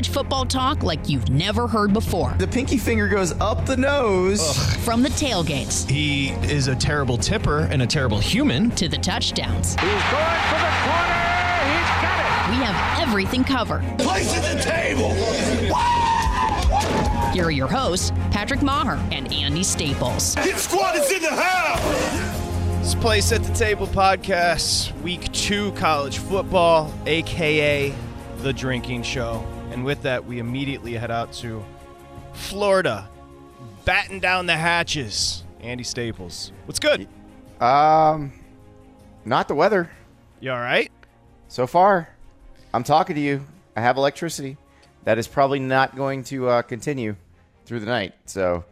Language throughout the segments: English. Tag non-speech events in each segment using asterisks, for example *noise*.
College football talk like you've never heard before. The pinky finger goes up the nose. From the tailgates He is a terrible tipper and a terrible human. to the touchdowns, He's going for the corner. He's got it. we have everything covered. Place at the table. Here are your hosts, Patrick Maher and Andy Staples. Hit squad is in the house. This Place at the Table podcast, week two college football, aka the drinking show. And with that, we immediately head out to Florida, batten down the hatches. Andy Staples. What's good? Um, not the weather. You all right? So far, I'm talking to you. I have electricity. That is probably not going to uh, continue through the night. So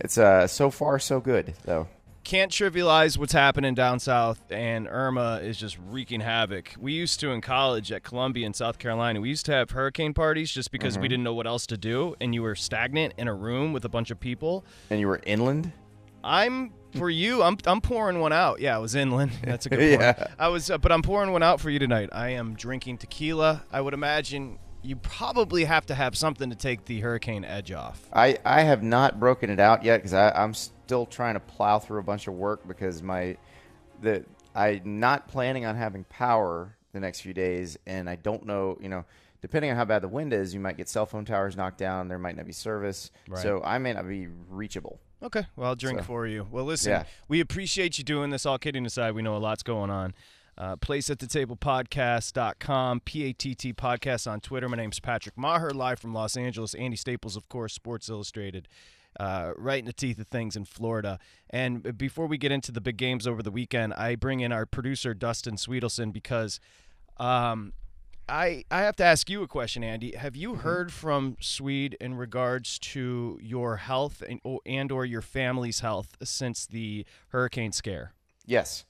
it's uh, so far so good though. Can't trivialize what's happening down south, and Irma is just wreaking havoc. We used to in college at Columbia in South Carolina, we used to have hurricane parties just because we didn't know what else to do, and you were stagnant in a room with a bunch of people. And you were inland. I'm for you. I'm I'm pouring one out. Yeah, I was inland. *laughs* That's a good *laughs* point. Yeah. I was, uh, but I'm pouring one out for you tonight. I am drinking tequila. I would imagine you probably have to have something to take the hurricane edge off. I, I have not broken it out yet because I'm still trying to plow through a bunch of work because my the I'm not planning on having power the next few days, and I don't know, you know, depending on how bad the wind is, you might get cell phone towers knocked down. There might not be service, Right. so I may not be reachable. Okay, well, I'll drink So- for you. Well, listen, Yeah. we appreciate you doing this. All kidding aside, we know a lot's going on. Uh, place at the table podcast.com, P-A-T-T podcast on Twitter. My name's Patrick Maher, live from Los Angeles. Andy Staples, of course, Sports Illustrated, uh, right in the teeth of things in Florida. And before we get into the big games over the weekend, I bring in our producer, Dustin Sweetelson, because um, I I have to ask you a question, Andy. Have you heard from Swede in regards to your health and and or your family's health since the hurricane scare? Yes.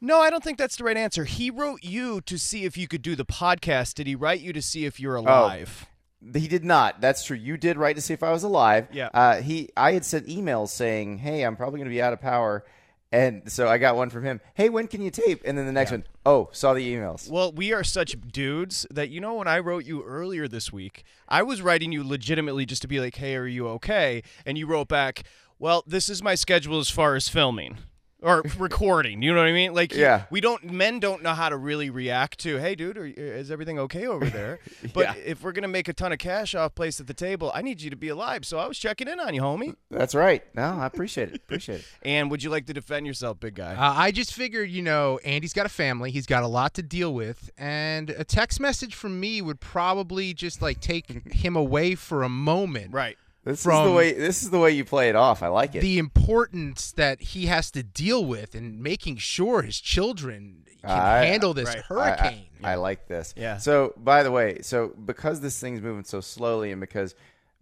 No, I don't think that's the right answer. He wrote you to see if you could do the podcast. Did he write you to see if you're alive? He did not. That's true. You did write to see if I was alive. Yeah. Uh, he, I had sent emails saying, "Hey, I'm probably going to be out of power," and so I got one from him. Hey, when can you tape? And then the next one, oh, saw the emails. Well, we are such dudes that you know when I wrote you earlier this week, I was writing you legitimately just to be like, "Hey, are you okay?" And you wrote back, "Well, this is my schedule as far as filming." Or recording, you know what I mean? Like, Yeah. we don't. Men don't know how to really react to. Hey, dude, are, is everything okay over *laughs* there? But Yeah. if we're gonna make a ton of cash off place at the table, I need you to be alive. So I was checking in on you, homie. That's right. No, I appreciate it. Appreciate it. *laughs* And would you like to defend yourself, big guy? Uh, I just figured, you know, Andy's got a family. He's got a lot to deal with. And a text message from me would probably just like take *laughs* him away for a moment. right. This is the way. This is the way you play it off. I like it. The importance that he has to deal with and making sure his children can I- handle this right. I- I- hurricane. I, like this. Yeah. So, by the way, so because this thing's moving so slowly, and because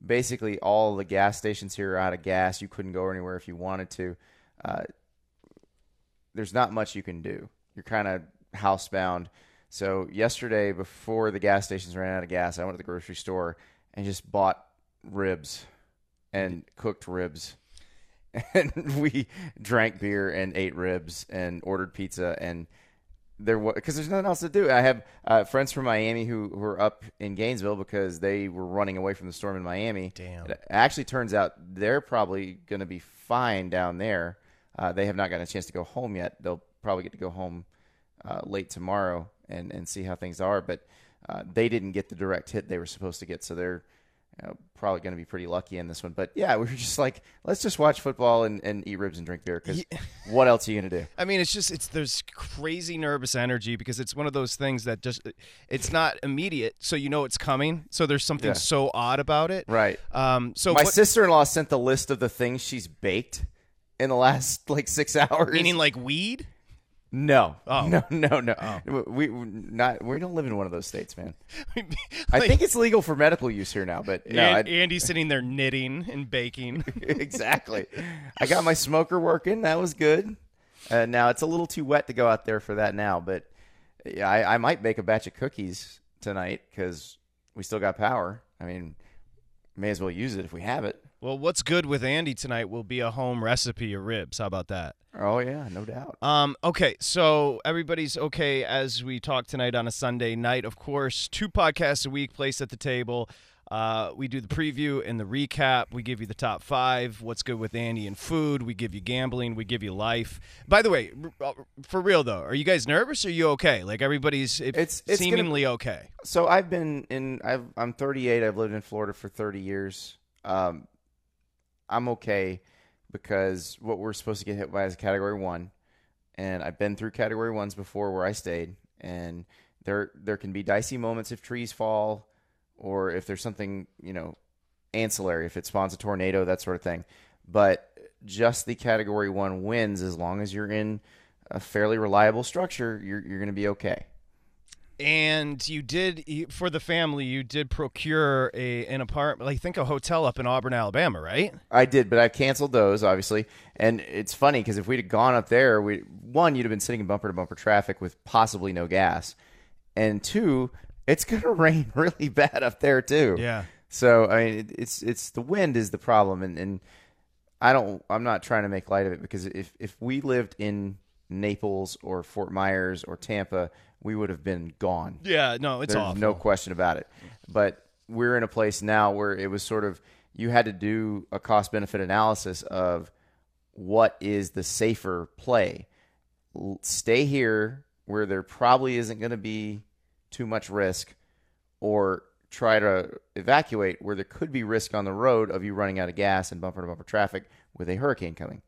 basically all the gas stations here are out of gas, you couldn't go anywhere if you wanted to. Uh, there's not much you can do. You're kind of housebound. So yesterday, before the gas stations ran out of gas, I went to the grocery store and just bought ribs and cooked ribs. *laughs* And we drank beer and ate ribs and ordered pizza and there was because there's nothing else to do. I have uh, friends from Miami who, who are up in Gainesville because they were running away from the storm in Miami. Damn. It actually turns out they're probably going to be fine down there. Uh, they have not gotten a chance to go home yet. They'll probably get to go home uh, late tomorrow and, and see how things are. But uh, they didn't get the direct hit they were supposed to get, so they're know, probably going to be pretty lucky in this one. But yeah, we were just like, let's just watch football and, and eat ribs and drink beer because *laughs* what else are you going to do? I mean, it's just it's there's crazy nervous energy because it's one of those things that just it's not immediate, so you know it's coming. So there's something Yeah. so odd about it, Right. Um, so My what, sister-in-law sent the list of the things she's baked in the last like six *laughs* hours. meaning like weed. No, Oh. no, no, no. We, we not we don't live in one of those states, man. *laughs* I think it's legal for medical use here now, but no, An- I, Andy's sitting there knitting and baking. *laughs* exactly. I got my smoker working. That was good. Uh, now it's a little too wet to go out there for that now, but yeah, I, I might bake a batch of cookies tonight because we still got power. I mean, may as well use it if we have it. Well, what's good with Andy tonight will be a home recipe of ribs. How about that? Oh yeah, no doubt. Um, okay, so everybody's okay as we talk tonight on a Sunday night. Of course, two podcasts a week, place at the table. Uh, we do the preview and the recap. We give you the top five. What's good with Andy and food? We give you gambling. We give you life. By the way, r- for real though, are you guys nervous? Or are you okay? Like everybody's it- It's- it's gonna- seemingly okay. So I've been in. I've, I'm 38. I've lived in Florida for 30 years. Um, I'm okay because what we're supposed to get hit by is a Category One, and I've been through Category Ones before where I stayed, and there there can be dicey moments if trees fall, or if there's something you know ancillary, if it spawns a tornado, that sort of thing. But just the Category One wins as long as you're in a fairly reliable structure. You're you're going to be okay. And you did for the family. You did procure a an apartment. I think a hotel up in Auburn, Alabama, right? I did, but I canceled those obviously. And it's funny because if we'd have gone up there, we one you'd have been sitting in bumper to bumper traffic with possibly no gas, and two, it's *laughs* gonna rain really bad up there too. Yeah. So I mean, it, it's it's the wind is the problem, and and I don't. I'm not trying to make light of it because if if we lived in Naples or Fort Myers or Tampa, we would have been gone. Yeah. No, it's There's awful. no question about it. But we're in a place now where it was sort of you had to do a cost benefit analysis of what is the safer play. L- Stay here where there probably isn't going to be too much risk, or try to evacuate where there could be risk on the road of you running out of gas and bumper to bumper traffic with a hurricane coming.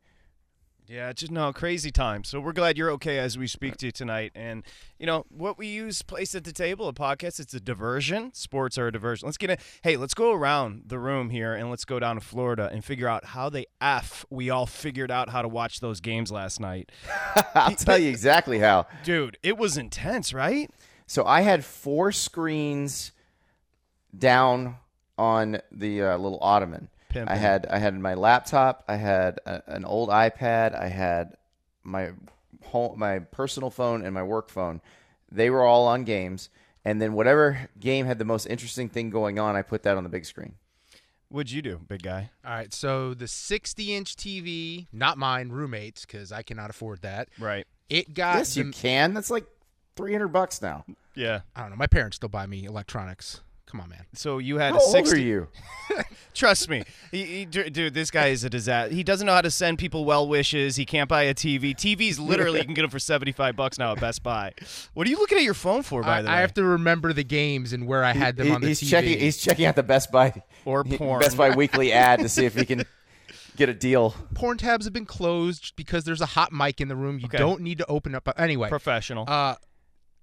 Yeah, just no crazy time. So we're glad you're okay as we speak to you tonight. And you know what we use place at the table, a podcast. It's a diversion. Sports are a diversion. Let's get in. Hey, let's go around the room here and let's go down to Florida and figure out how the f we all figured out how to watch those games last night, *laughs* I'll tell you exactly how. dude. It was intense, right? So I had four screens down on the uh, little ottoman. Pimpin'. I had I had my laptop, I had a, an old iPad, I had my home, my personal phone, and my work phone. They were all on games, and then whatever game had the most interesting thing going on, I put that on the big screen. What'd you do, big guy? All right, so the 60 inch TV, not mine, roommates, because I cannot afford that. Right. It got. yes, you can. That's like three hundred bucks now. Yeah. I don't know. My parents still buy me electronics. Come on, man. So you had How a old 60 are you? *laughs* Trust me, he, he, dude. This guy is a disaster. He doesn't know how to send people well wishes. He can't buy a TV. TVs literally you *laughs* can get them for seventy five bucks now at Best Buy. What are you looking at your phone for, by I, the way? I have to remember the games and where I had them He- on the he's TV. checking. He's checking out the Best Buy Or porn. Best Buy weekly ad to see if he can *laughs* get a deal. Porn tabs have been closed because there's a hot mic in the room. You Okay. don't need to open up. Anyway, Professional. uh,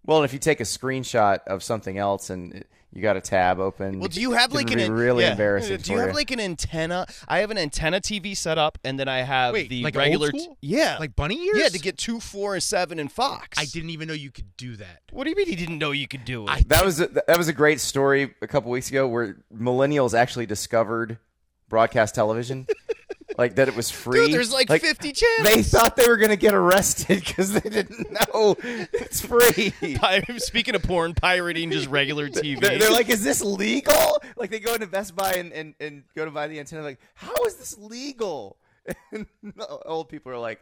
Well, if you take a screenshot of something else and you got a tab open, well, do you have like an be really yeah. embarrassing? Do you for have like an antenna? I have an antenna TV set up, and then I have Wait, the like regular. school? yeah, like bunny ears. yeah, to get two, four, and seven, and Fox. I didn't even know you could do that. What do you mean you didn't know you could do it? I- that was a, that was a great story a couple weeks ago where millennials actually discovered broadcast television, *laughs* like that it was free. Dude, there's like, 50 channels. They thought they were going to get arrested *laughs* because they didn't know it's free. Pi- Speaking of porn, pirating just regular TV. They're, they're like, is this legal? Like they go into Best Buy and, and, and go to buy the antenna. Like, how is this legal? *laughs* And the old people are like,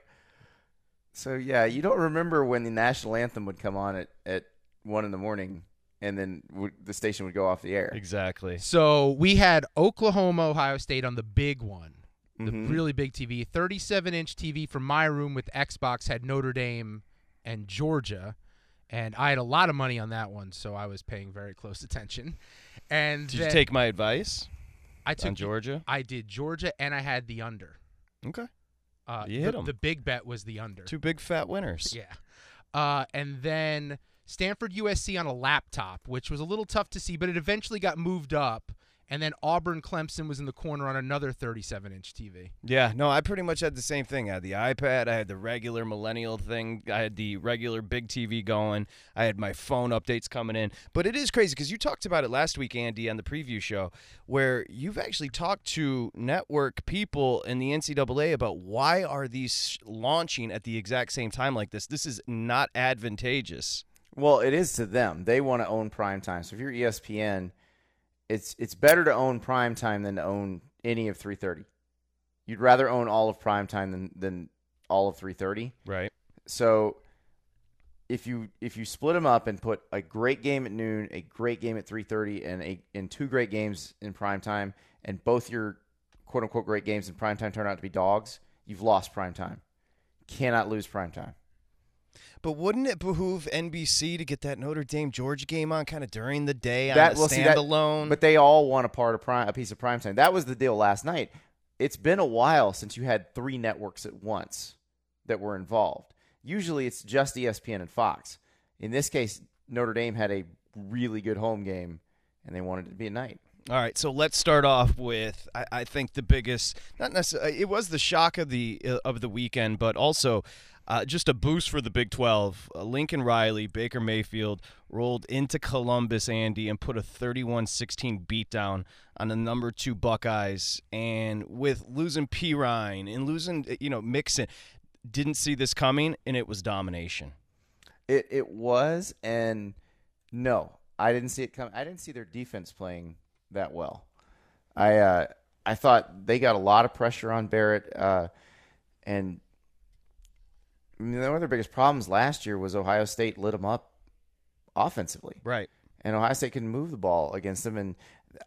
so yeah, you don't remember when the national anthem would come on at, at one in the morning, and then would, the station would go off the air. exactly. So we had Oklahoma, Ohio State on the big one, the Mhm. really big TV, 37 inch TV from my room with Xbox had Notre Dame and Georgia, and I had a lot of money on that one, so I was paying very close *laughs* attention. And Did then you take my advice I took on Georgia? I did Georgia, and I had the under. Okay. Uh, You the, hit 'em. The big bet was the under. Two big fat winners. Yeah. Uh, and then Stanford USC on a laptop, which was a little tough to see, but it eventually got moved up. And then Auburn Clemson was in the corner on another 37 inch TV. Yeah, no, I pretty much had the same thing. I had the iPad, I had the regular millennial thing, I had the regular big TV going, I had my phone updates coming in. But it is crazy because you talked about it last week, Andy, on the preview show, where you've actually talked to network people in the NCAA about why are these launching at the exact same time like this? This is not advantageous. Well, it is to them. They want to own prime time. So if you're ESPN, it's it's better to own prime time than to own any of 3:30. You'd rather own all of prime time than than all of 3:30. Right. So if you if you split them up and put a great game at noon, a great game at 3:30 and a and two great games in prime time and both your quote unquote great games in prime time turn out to be dogs, you've lost prime time. Cannot lose prime time. But wouldn't it behoove NBC to get that Notre Dame Georgia game on kind of during the day on That a well, see, that- standalone? but they all want a part of prime, a piece of prime time. That was the deal last night. It's been a while since you had three networks at once that were involved. Usually, it's just ESPN and Fox. In this case, Notre Dame had a really good home game, and they wanted it to be at night. All right, so let's start off with I, I think the biggest, not necessarily, it was the shock of the uh, of the weekend, but also uh, just a boost for the Big 12. Uh, Lincoln Riley, Baker Mayfield rolled into Columbus, Andy, and put a 31-16 beatdown on the number two Buckeyes, and with losing Perine and losing you know Mixon, didn't see this coming, and it was domination. It it was, and no, I didn't see it come. I didn't see their defense playing that well. I uh, I thought they got a lot of pressure on Barrett, uh, and I mean, one of their biggest problems last year was Ohio State lit them up offensively, Right. and Ohio State couldn't move the ball against them, and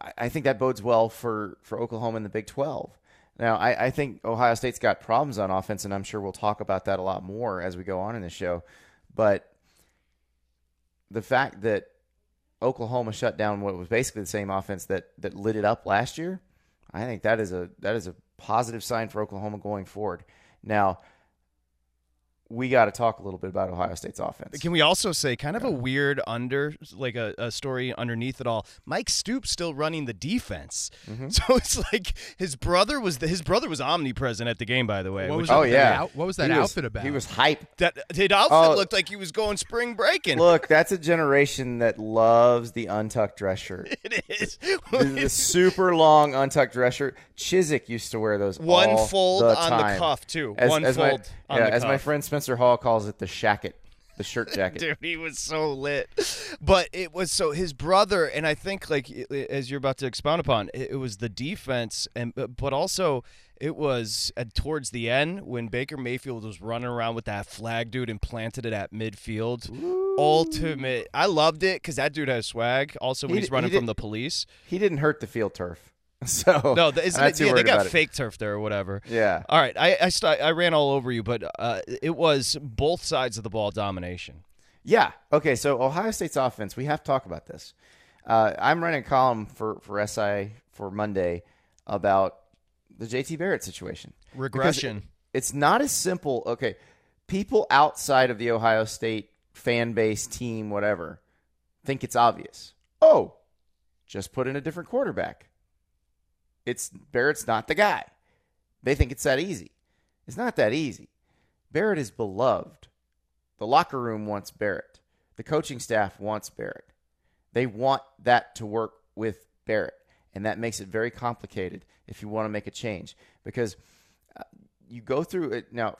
I, I think that bodes well for for Oklahoma in the Big Twelve. Now, I, I think Ohio State's got problems on offense, and I'm sure we'll talk about that a lot more as we go on in the show. But the fact that Oklahoma shut down what was basically the same offense that that lit it up last year, I think that is a that is a positive sign for Oklahoma going forward. Now, we got to talk a little bit about Ohio State's offense. Can we also say kind of a weird under like a, a story underneath it all? Mike Stoops still running the defense, Mm-hmm. *laughs* so it's like his brother was the, his brother was omnipresent at the game. By the way, What which- was oh yeah, out- what was that He outfit about? He was hype. that his outfit Oh. looked like he was going spring breaking. Look, *laughs* that's a generation that loves the untucked dress shirt. *laughs* it is the, the super long untucked dress shirt. Chiswick used to wear those. One all fold the on the cuff, too. As, One as my- fold on yeah, the as my cuff. friend Spencer Hall calls it, the shacket, the shirt *laughs* jacket. Dude, he was so lit. But it was so his brother, and I think like as you're about to expound upon, it, was the defense, and but also it was uh, towards the end when Baker Mayfield was running around with that flag dude and planted it at midfield. Ultimate, I loved it because that dude has swag. Also, when He he's running he from the police. He didn't hurt the field turf, *laughs* so No, isn't it, yeah, they got it. fake turf there or whatever. Yeah. All right, I I, st- I ran all over you, but uh, it was both sides of the ball domination. Yeah. Okay. So Ohio State's offense, we have to talk about this. Uh, I'm running a column for for SI for Monday about the JT Barrett situation. Regression. It's not as simple. Okay, people outside of the Ohio State fan base, team, whatever, think it's obvious. Oh, just put in a different quarterback. It's Barrett's not the guy. They think it's that easy. It's not that easy. Barrett is beloved. The locker room wants Barrett. The coaching staff wants Barrett. They want that to work with Barrett. And that makes it very complicated if you want to make a change because uh, you go through it. Now,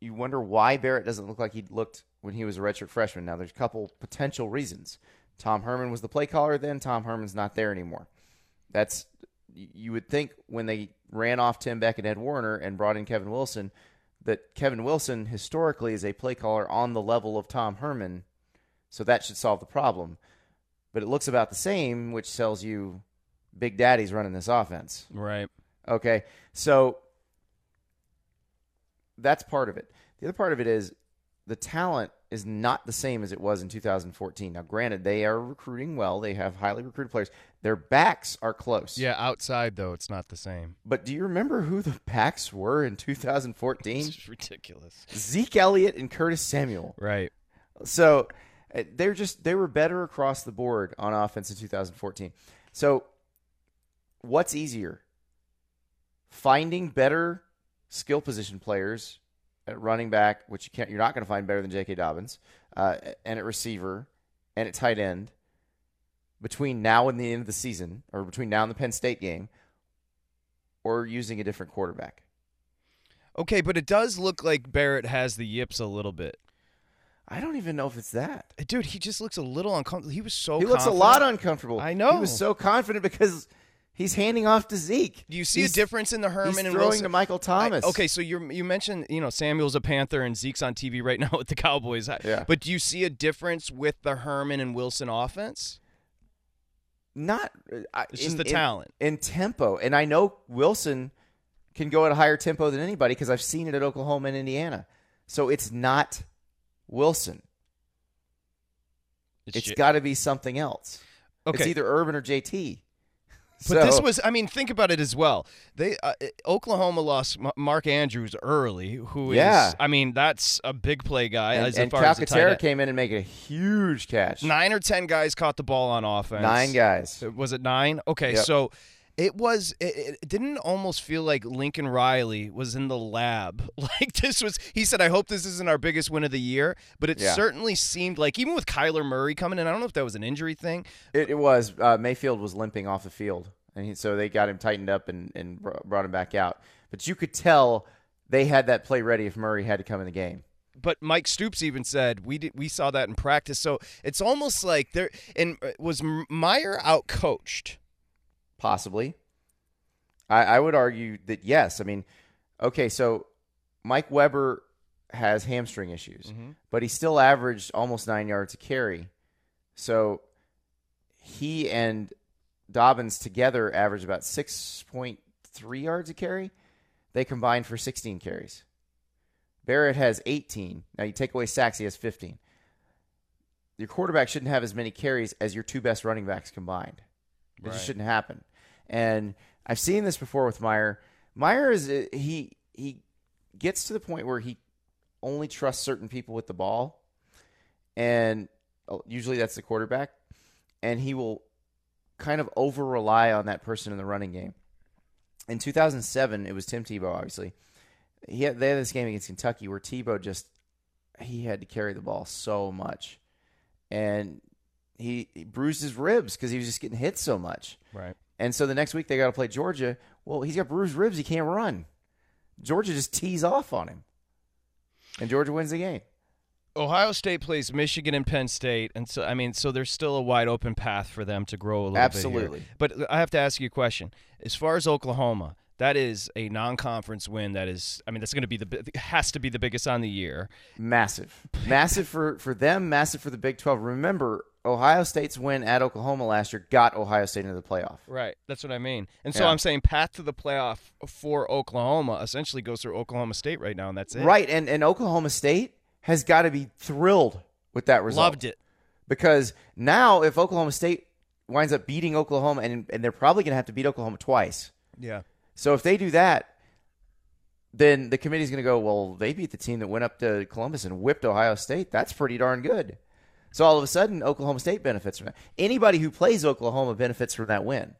you wonder why Barrett doesn't look like he looked when he was a redshirt freshman. Now, there's a couple potential reasons. Tom Herman was the play caller then. Tom Herman's not there anymore. That's you would think when they ran off Tim Beck and Ed Warinner and brought in Kevin Wilson that Kevin Wilson historically is a play caller on the level of Tom Herman, so that should solve the problem. But it looks about the same, which tells you Big Daddy's running this offense. Right. Okay, so that's part of it. The other part of it is the talent is not the same as it was in 2014. Now, granted, they are recruiting well; they have highly recruited players. Their backs are close. Yeah, outside though, it's not the same. But do you remember who the backs were in 2014? It's ridiculous. Zeke Elliott and Curtis Samuel. Right. So uh, they're just they were better across the board on offense in 2014. So what's easier? Finding better skill position players at running back, which you can't you're not going to find better than J.K. Dobbins, uh, and at receiver and at tight end between now and the end of the season, or between now and the Penn State game, or using a different quarterback. Okay, but it does look like Barrett has the yips a little bit. I don't even know if it's that. Dude, he just looks a little uncomfortable. He was so he looks a lot uncomfortable. I know. He was so confident because He's handing off to Zeke. Do you see He's- a difference in the Herman He's and throwing Wilson? to Michael Thomas. I- okay, so you you mentioned you know Samuel's a Panther and Zeke's on TV right *laughs* now with the Cowboys. Yeah. But do you see a difference with the Herman and Wilson offense? not. Uh, I- It's just the in- talent. and tempo, and I know Wilson can go at a higher tempo than anybody because I've seen it at Oklahoma and Indiana. So it's not Wilson. It's ju- got to be something else. Okay. It's either Urban or JT. But this was, I mean, think about it as well. They uh, Oklahoma lost M- Mark Andrews early, who is, Yeah. I mean, that's a big play guy and, as and far as Calcaterra end. came in and made a huge catch. Nine or ten guys caught the ball on offense. Nine guys. Was it nine? Okay, Yep. so it was. It, it didn't almost feel like Lincoln Riley was in the lab. *laughs* Like this was. He said, "I hope this isn't our biggest win of the year," but it Yeah. certainly seemed like even with Kyler Murray coming in, I don't know if that was an injury thing. It, it was uh, Mayfield was limping off the field, and he, so they got him tightened up and, and brought him back out. But you could tell they had that play ready if Murray had to come in the game. but Mike Stoops even said we did, we saw that in practice. So it's almost like there and uh, was Meyer out coached. Possibly. I, I would argue that yes. I mean, okay, so Mike Weber has hamstring issues, mm-hmm. but he still averaged almost nine yards a carry. So he and Dobbins together averaged about 6.3 yards a carry. They combined for 16 carries. Barrett has 18. Now you take away sacks, he has 15. Your quarterback shouldn't have as many carries as your two best running backs combined. It just shouldn't happen. And I've seen this before with Meyer. Meyer is he he gets to the point where he only trusts certain people with the ball, and uh, usually that's the quarterback, and he will kind of over rely on that person in the running game. In 2007, it was Tim Tebow. Obviously, he had, they had this game against Kentucky where Tebow just he had to carry the ball so much, and he, he bruised his ribs because he was just getting hit so much. Right. And so the next week they got to play Georgia. Well, he's got bruised ribs. He can't run. Georgia just tees off on him. And Georgia wins the game. Ohio State plays Michigan and Penn State, and so I mean, so there's still a wide open path for them to grow a little Absolutely. bit. here. But I have to ask you a question. As far as Oklahoma, that is a non-conference win. That is, I mean, that's going to be the has to be the biggest on the year. Massive. massive for, for them, massive for the Big 12. Remember, Ohio State's win at Oklahoma last year got Ohio State into the playoff. Right. That's what I mean. And so Yeah. I'm saying path to the playoff for Oklahoma essentially goes through Oklahoma State right now, and that's it. Right. And, and Oklahoma State has got to be thrilled with that result. Loved it. Because now, if Oklahoma State winds up beating Oklahoma, and, and they're probably going to have to beat Oklahoma twice. Yeah. So if they do that, then the committee's going to go, well, they beat the team that went up to Columbus and whipped Ohio State. That's pretty darn good. So all of a sudden, Oklahoma State benefits from that. Anybody who plays Oklahoma benefits from that win.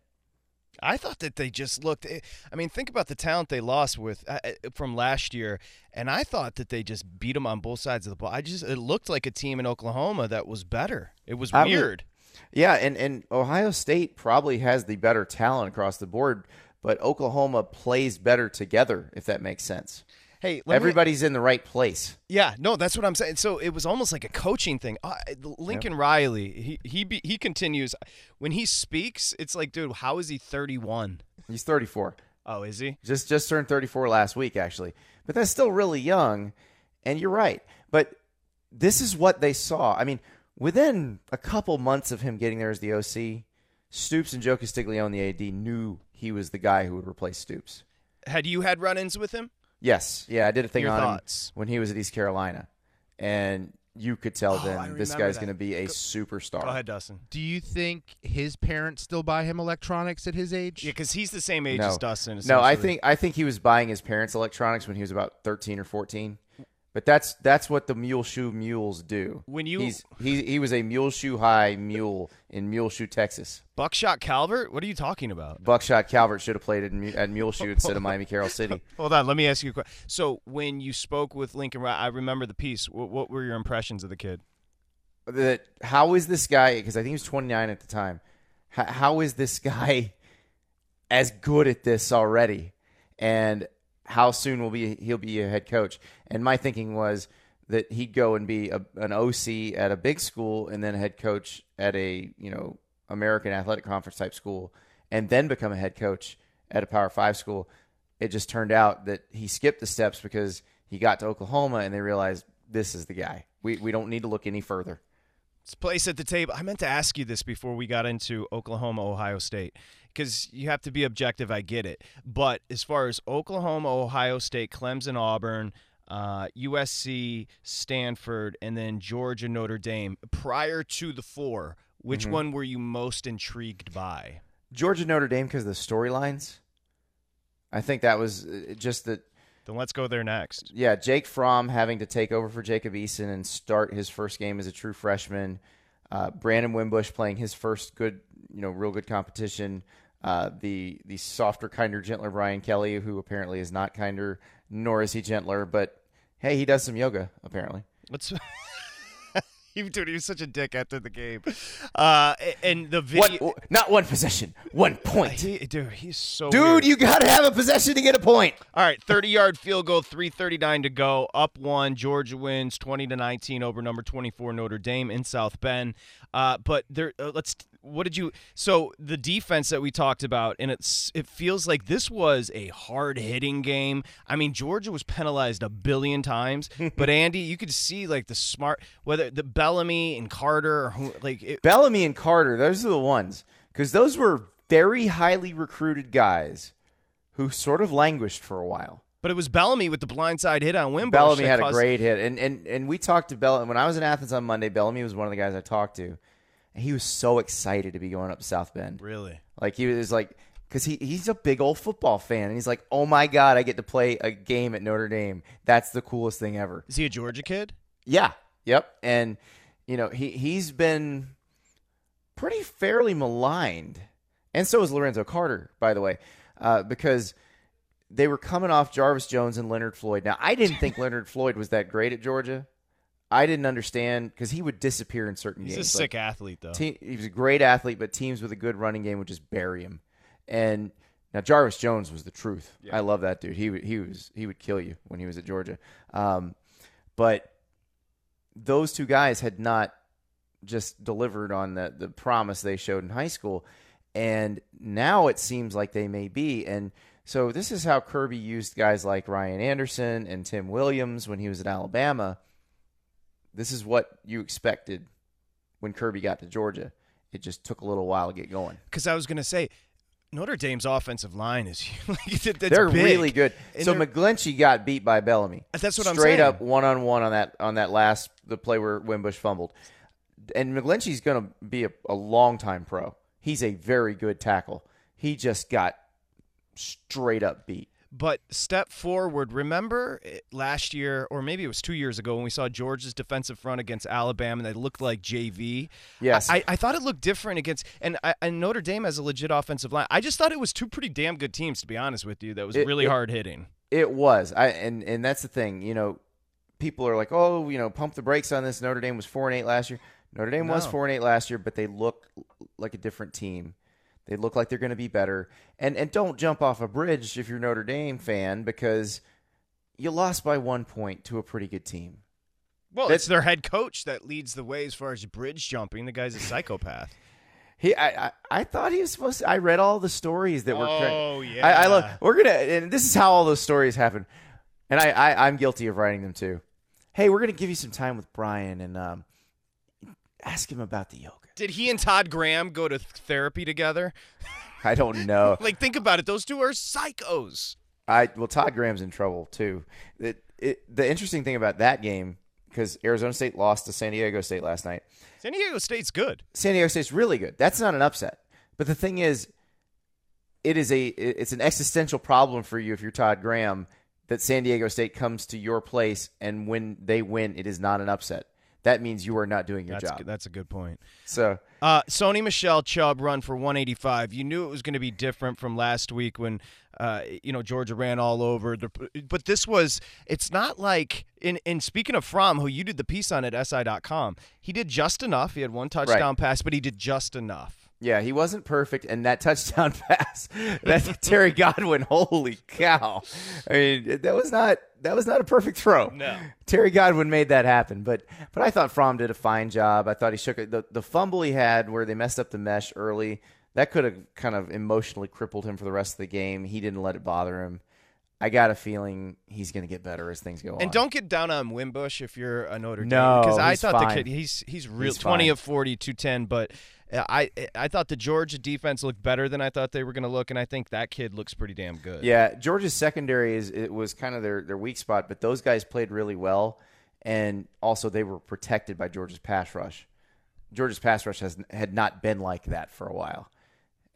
I thought that they just looked. eh, I mean, think about the talent they lost with uh, uh, from last year, and I thought that they just beat them on both sides of the ball. I just it looked like a team in Oklahoma that was better. It was I weird. Yeah, and, and Ohio State probably has the better talent across the board, but Oklahoma plays better together, if that makes sense. Hey, let me- Everybody's in the right place. Yeah, no, that's what I'm saying. So it was almost like a coaching thing. Uh, Lincoln Riley, he he be, he continues when he speaks. It's like, dude, how is he 31? He's 34. Oh, is he? Just just turned 34 last week, actually. But that's still really young. And you're right. But this is what they saw. I mean, within a couple months of him getting there as the OC, Stoops and Joe Castiglione, the AD, knew he was the guy who would replace Stoops. Had you had run-ins with him? Yes, yeah, I did a thing Your on thoughts? him when he was at East Carolina, and you could tell Oh, I then this remember guy's that. going to be a superstar. Go ahead, Dustin. Do you think his parents still buy him electronics at his age? Yeah, because he's the same age No, as Dustin. no, I essentially. think I think he was buying his parents' electronics when he was about thirteen or fourteen. But that's that's what the mule shoe mules do. When you- He's, he he was a mule shoe high mule in Muleshoe, Texas. Buckshot Calvert. What are you talking about? Buckshot Calvert should have played at, at Muleshoe instead of Miami Carol City. *laughs* Hold on, let me ask you a question. So when you spoke with Lincoln, I remember the piece. What, what were your impressions of the kid? that how is this guy? Because I think he was 29 at the time. How, how is this guy *laughs* as good at this already? And how soon will be he'll be a head coach? And my thinking was that he'd go and be a, an OC at a big school and then a head coach at a you know American Athletic Conference type school, and then become a head coach at a Power Five school. It just turned out that he skipped the steps because he got to Oklahoma and they realized this is the guy. We we don't need to look any further. Place at the table. I meant to ask you this before we got into Oklahoma, Ohio State, because you have to be objective. I get it, but as far as Oklahoma, Ohio State, Clemson, Auburn, uh, USC, Stanford, and then Georgia, Notre Dame. Prior to the four, which Mm-hmm. one were you most intrigued by? Georgia Notre Dame because the storylines. I think that was uh, just that. Then let's go there next. Yeah, Jake Fromm having to take over for Jacob Eason and start his first game as a true freshman. Uh, Brandon Wimbush playing his first good, you know, real good competition. Uh, the the softer, kinder, gentler Brian Kelly, who apparently is not kinder, nor is he gentler, but hey, he does some yoga apparently. Let's. *laughs* *laughs* He, dude, he was such a dick after the game. Uh, and the video. What? Not one possession, one point. He, dude, he's so Dude, weird. you got to have a possession to get a point. All right, 30 yard field goal, 339 to go. Up one. Georgia wins 20 to 19 over number 24 Notre Dame in South Bend. Uh, but there, uh, let's. What did you? So the defense that we talked about, and it's it feels like this was a hard hitting game. I mean, Georgia was penalized a billion times, *laughs* but Andy, you could see like the smart whether the Bellamy and Carter, or who, like it, Bellamy and Carter, those are the ones because those were very highly recruited guys who sort of languished for a while. but it was Bellamy with the blindside hit on Wimbush. Bellamy had a great hit, and and and we talked to Bellamy when I was in Athens on Monday. Bellamy was one of the guys I talked to, and he was so excited to be going up South Bend. Really. Like he was like, because he he's a big old football fan, and he's like, oh my god, I get to play a game at Notre Dame. That's the coolest thing ever. Is he a Georgia kid? Yeah. Yep. And you know, he he's been pretty fairly maligned. And so is Lorenzo Carter, by the way, uh, because they were coming off Jarvis Jones and Leonard Floyd. Now, I didn't think Leonard Floyd was that great at Georgia. I didn't understand because he would disappear in certain games. He's a games. sick Like, athlete, though. te- he was a great athlete, but teams with a good running game would just bury him. And now Jarvis Jones was the truth. I love that dude. He would- he was he would kill you when he was at Georgia. Um, but those two guys had not just delivered on the the promise they showed in high school, and now it seems like they may be. And so this is how Kirby used guys like Ryan Anderson and Tim Williams when he was at Alabama. This is what you expected when Kirby got to Georgia. It just took a little while to get going. Because I was going to say, Notre Dame's offensive line is *laughs* like, that's They're big. really good. And so McGlinchey got beat by Bellamy. That's what I'm saying. Straight up one on one on that on that last the play where Wimbush fumbled. And McGlinchey's going to be a, a long time pro. He's a very good tackle. He just got straight up beat. But step forward. Remember eh, last year, or maybe it was two years ago, when we saw Georgia's defensive front against Alabama, and they looked like JV. Yes. I, I thought it looked different against, and, I, and Notre Dame has a legit offensive line. I just thought it was two pretty damn good teams, to be honest with you. That was It- really it- hard hitting. It was. I and and that's the thing. You know, people are like, oh, you know, pump the brakes on this. Notre Dame was four and eight last year. Notre Dame was four and eight last year, but they look like a different team. They look like they're going to be better. And and don't jump off a bridge if you're a Notre Dame fan because you lost by one point to a pretty good team. Well, That's- it's their head coach that leads the way as far as bridge jumping. The guy's a psychopath. *laughs* He, I, I, I thought he was supposed to. I read all the stories that were. Oh, I, I love. We're gonna, and this is how all those stories happen, and I, I, I'm guilty of writing them too. Hey, we're gonna give you some time with Brian and um, ask him about the yoga. Did he and Todd Graham go to therapy together? *laughs* I don't know. *laughs* Like, think about it. Those two are psychos. I well, Todd Graham's in trouble too. It, it, the interesting thing about that game because Arizona State lost to San Diego State last night. San Diego State's good. San Diego State's really good. That's not an upset. But the thing is, it is a it's an existential problem for you if you're Todd Graham that San Diego State comes to your place and when they win, it is not an upset. That means you are not doing your That's job. that's a good point. So Uh, Sony Michel Chubb run for 185. You knew it was going to be different from last week when, uh, you know, Georgia ran all over. The, but this was, it's not like, in, in speaking of Fromm, who you did the piece on at SI.com, he did just enough. He had one touchdown pass, but he did just enough. Yeah, he wasn't perfect, and that touchdown *laughs* pass, that *laughs* Terry Godwin, holy cow! I mean, that was not that was not a perfect throw. No. Terry Godwin made that happen, but but I thought Fromm did a fine job. I thought he shook it. The the fumble he had where they messed up the mesh early. that could have kind of emotionally crippled him for the rest of the game. He didn't let it bother him. I got a feeling he's going to get better as things go on. And don't get down on Wimbush if you're a Notre Dame. No, because I he's thought fine. the kid he's he's real He's twenty fine. of 40, 210, but uh, I I thought the Georgia defense looked better than I thought they were going to look, and I think that kid looks pretty damn good. Yeah, Georgia's secondary is it was kind of their their weak spot, but those guys played really well, and also they were protected by Georgia's pass rush. Georgia's pass rush has had not been like that for a while,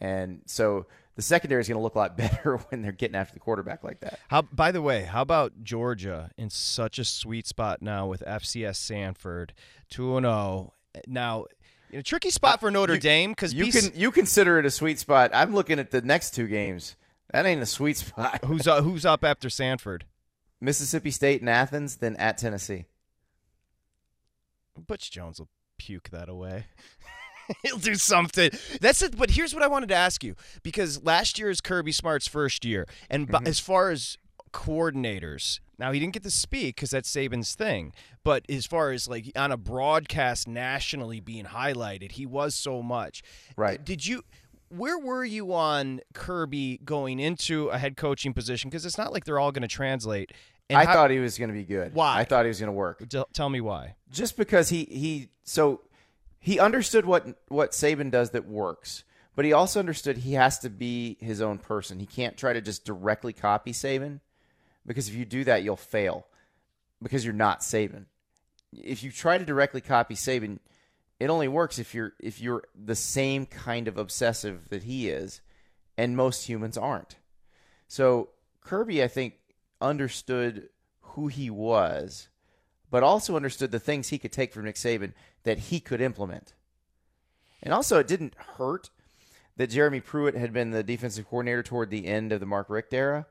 and so the secondary is going to look a lot *laughs* better when they're getting after the quarterback like that. How by the way, how about Georgia in such a sweet spot now with FCS Samford two and zero now. You know, tricky spot for Notre you- Dame because You can you consider it a sweet spot. I'm looking at the next two games. That ain't a sweet *laughs* spot. who's uh, who's up after Samford? Mississippi State and Athens, then at Tennessee. Butch Jones will puke that away. *laughs* *laughs* He'll do something. That's it. But here's what I wanted to ask you because last year is Kirby Smart's first year, and Mm-hmm. bu- as far as coordinators, now he didn't get to speak because that's Saban's thing. But as far as like on a broadcast nationally being highlighted, he was so much. Right. Did you? Where were you on Kirby going into a head coaching position? Because it's not like they're all going to translate. And I how- thought he was going to be good. Why? I thought he was going to work. Tell- Tell me why. just because he he so he understood what what Saban does that works, but he also understood he has to be his own person. He can't try to just directly copy Saban because if you do that, you'll fail because you're not Saban. If you try to directly copy Saban, it only works if you're if you're the same kind of obsessive that he is, and most humans aren't. So Kirby, I think, understood who he was but also understood the things he could take from Nick Saban that he could implement. And also, it didn't hurt that Jeremy Pruitt had been the defensive coordinator toward the end of the Mark Richt era,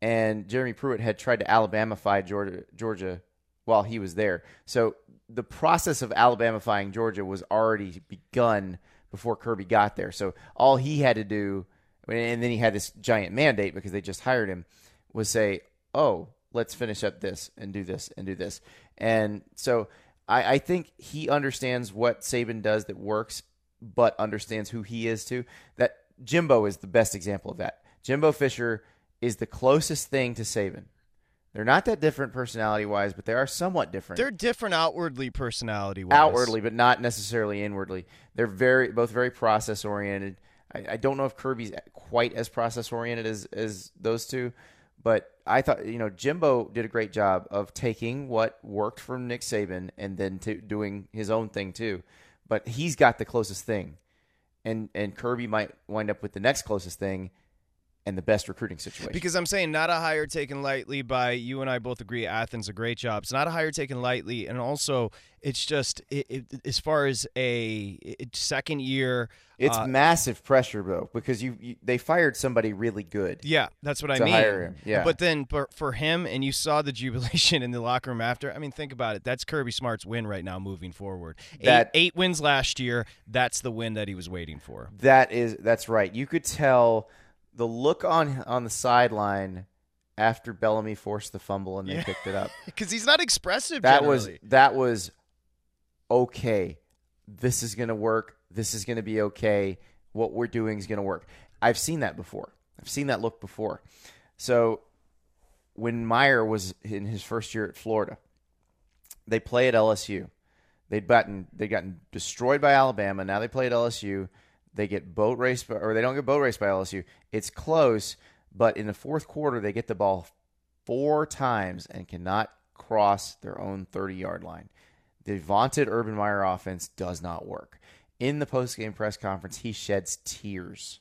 and Jeremy Pruitt had tried to Alabamify Georgia, Georgia while he was there. So the process of Alabamifying Georgia was already begun before Kirby got there. So all he had to do, and then he had this giant mandate because they just hired him, was say, "Oh, let's finish up this and do this and do this." And so I, I think he understands what Saban does that works, but understands who he is too. That Jimbo is the best example of that. Jimbo Fisher is the closest thing to Saban. They're not that different personality wise, but they are somewhat different They're different outwardly, personality wise. outwardly, but not necessarily inwardly. They're very both very process oriented. I, I don't know if Kirby's quite as process oriented as as those two, but I thought you know Jimbo did a great job of taking what worked from Nick Saban and then doing his own thing too. But he's got the closest thing, and and Kirby might wind up with the next closest thing, and the best recruiting situation. Because I'm saying not a hire taken lightly by you and I both agree Athens a great job. It's not a hire taken lightly, and also it's just it, it, as far as a it, second year. it's uh, massive pressure though because you, you they fired somebody really good. yeah, that's what I mean. hire him, yeah. But then for, for him, and you saw the *laughs* jubilation in the locker room after. I mean, think about it. That's Kirby Smart's win right now, moving forward. Eight, That- eight wins last year. That's the win that he was waiting for. That is that's right. You could tell the look on on the sideline after Bellamy forced the fumble and they Yeah. picked it up. *laughs* Because he's not expressive. That was that was okay. This is going to work. This is going to be okay. What we're doing is going to work. I've seen that before. I've seen that look before. So when Meyer was in his first year at Florida, they play at LSU. They'd gotten they'd gotten destroyed by Alabama. Now they play at LSU. They get boat raced, by, or they don't get boat raced by LSU. It's close, but in the fourth quarter they get the ball four times and cannot cross their own 30 yard line. The vaunted Urban Meyer offense does not work. In the post game press conference, he sheds tears,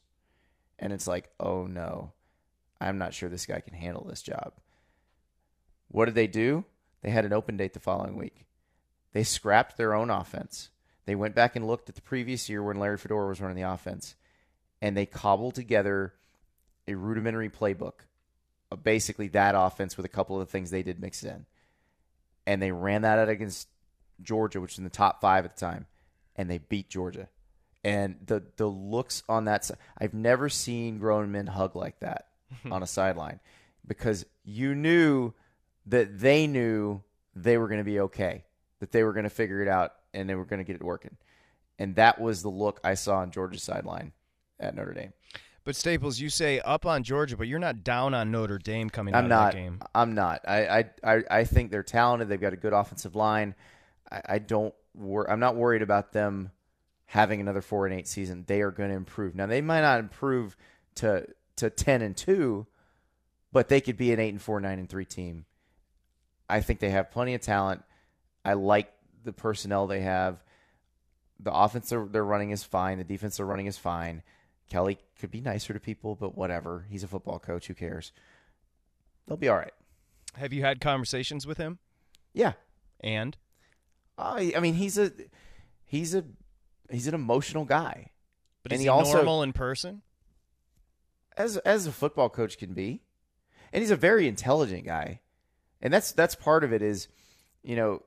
and it's like, oh no, I'm not sure this guy can handle this job. What did they do? They had an open date the following week. They scrapped their own offense. They went back and looked at the previous year when Larry Fedora was running the offense, and they cobbled together a rudimentary playbook of basically that offense with a couple of the things they did mix in. And they ran that out against Georgia, which was in the top five at the time, and they beat Georgia. And the the looks on that side, I've never seen grown men hug like that *laughs* on a sideline because you knew that they knew they were going to be okay, that they were going to figure it out and they were going to get it working. And that was the look I saw on Georgia's sideline at Notre Dame. But Staples, you say up on Georgia, but you're not down on Notre Dame coming out I'm of not. that game. I'm not. I, I I I think they're talented. They've got a good offensive line. I, I don't. Wor- I'm not worried about them having another four and eight season. They are going to improve. Now they might not improve to to ten and two, but they could be an eight and four, nine and three team. I think they have plenty of talent. I like the personnel they have. The offense they're, they're running is fine. The defense they're running is fine. Kelly could be nicer to people, but whatever. He's a football coach. Who cares? They'll be all right. Have you had conversations with him? Yeah. And I I mean, he's a he's a he's an emotional guy, but And is he he, also- normal in person? as as a football coach can be, and he's a very intelligent guy, and that's that's part of it. Is you know,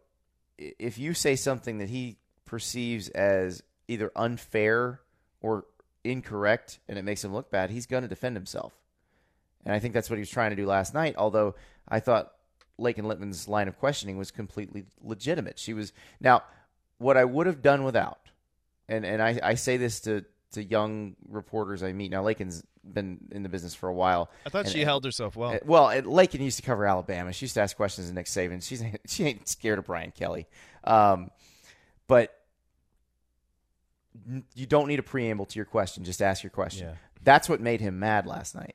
if you say something that he perceives as either unfair or incorrect, and it makes him look bad, he's going to defend himself. And I think that's what he was trying to do last night. Although I thought Laken Litman's line of questioning was completely legitimate. She was now what I would have done without, and and I, I say this to to young reporters I meet. Now Laken's been in the business for a while. I thought and- she held herself well. uh, Well, uh, Laken used to cover Alabama. She used to ask questions to Nick Saban. She's *laughs* she ain't scared of Brian Kelly, um, but you don't need a preamble to your question. Just ask your question. Yeah. That's what made him mad last night.